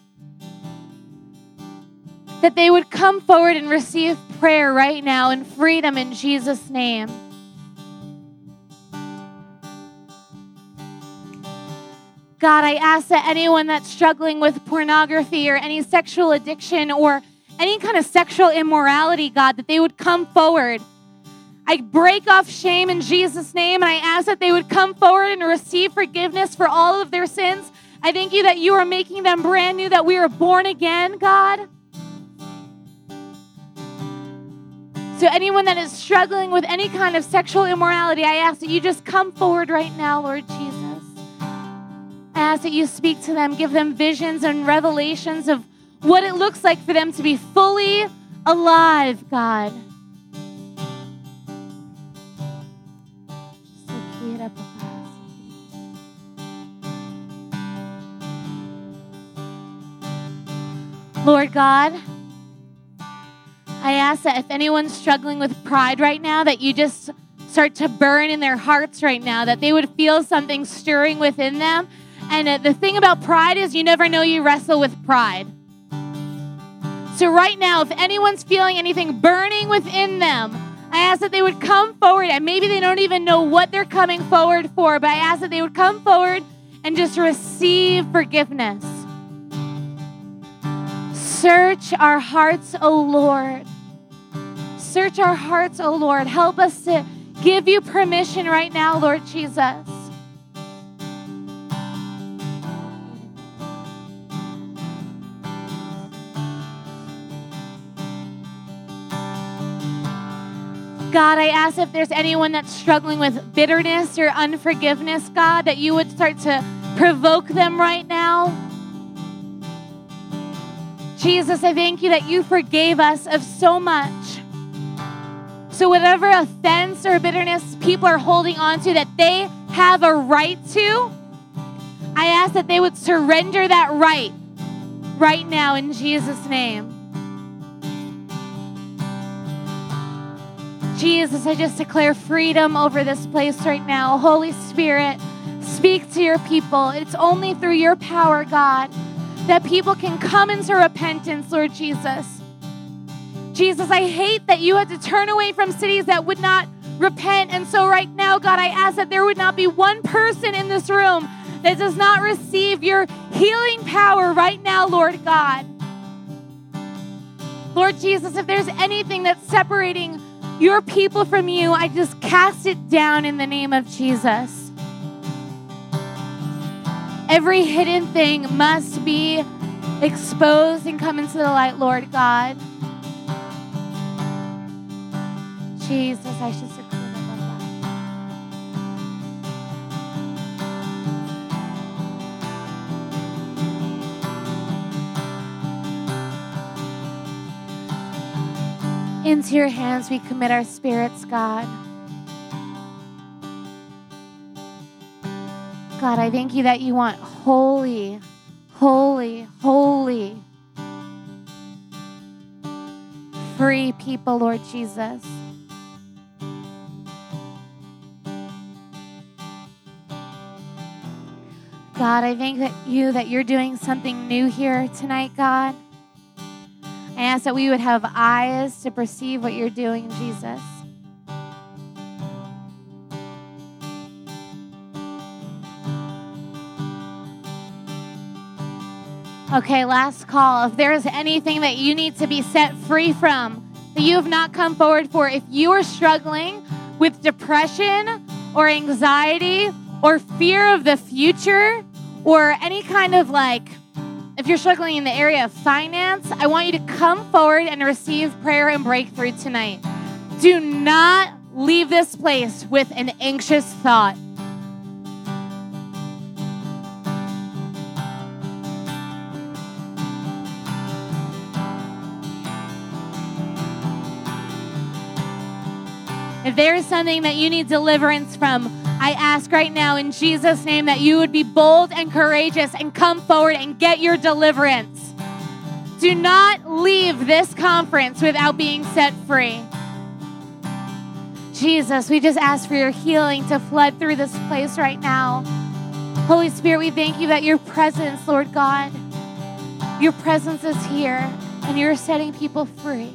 that they would come forward and receive prayer right now and freedom in Jesus' name. God, I ask that anyone that's struggling with pornography or any sexual addiction or any kind of sexual immorality, God, that they would come forward. I break off shame in Jesus' name and I ask that they would come forward and receive forgiveness for all of their sins. I thank you that you are making them brand new, that we are born again, God. So, anyone that is struggling with any kind of sexual immorality, I ask that you just come forward right now, Lord Jesus. I ask that you speak to them, give them visions and revelations of what it looks like for them to be fully alive, God. Lord God, I ask that if anyone's struggling with pride right now, that you just start to burn in their hearts right now, that they would feel something stirring within them and uh, the thing about pride is you never know you wrestle with pride. So, right now, if anyone's feeling anything burning within them, I ask that they would come forward, and maybe they don't even know what they're coming forward for, but I ask that they would come forward and just receive forgiveness. Search our hearts, O Lord. Search our hearts, O Lord. Help us to give you permission right now, Lord Jesus. God, I ask if there's anyone that's struggling with bitterness or unforgiveness, God, that you would start to provoke them right now. Jesus, I thank you that you forgave us of so much. So, whatever offense or bitterness people are holding on to that they have a right to, I ask that they would surrender that right right now in Jesus' name. Jesus, I just declare freedom over this place right now. Holy Spirit, speak to your people. It's only through your power, God, that people can come into repentance, Lord Jesus. Jesus, I hate that you had to turn away from cities that would not repent. And so, right now, God, I ask that there would not be one person in this room that does not receive your healing power right now, Lord God. Lord Jesus, if there's anything that's separating your people from you, I just cast it down in the name of Jesus. Every hidden thing must be exposed and come into the light, Lord God. Jesus, I should Into your hands we commit our spirits, God. God, I thank you that you want holy, holy, holy, free people, Lord Jesus. God, I thank you that you're doing something new here tonight, God. I ask that we would have eyes to perceive what you're doing, Jesus. Okay, last call. If there is anything that you need to be set free from, that you have not come forward for, if you are struggling with depression or anxiety or fear of the future or any kind of like if you're struggling in the area of finance, I want you to come forward and receive prayer and breakthrough tonight. Do not leave this place with an anxious thought. If there is something that you need deliverance from, I ask right now in Jesus' name that you would be bold and courageous and come forward and get your deliverance. Do not leave this conference without being set free. Jesus, we just ask for your healing to flood through this place right now. Holy Spirit, we thank you that your presence, Lord God, your presence is here and you're setting people free.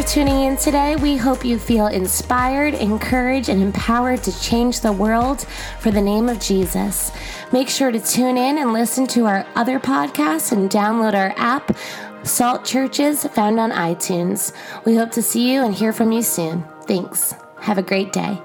For tuning in today. We hope you feel inspired, encouraged, and empowered to change the world for the name of Jesus. Make sure to tune in and listen to our other podcasts and download our app, Salt Churches, found on iTunes. We hope to see you and hear from you soon. Thanks. Have a great day.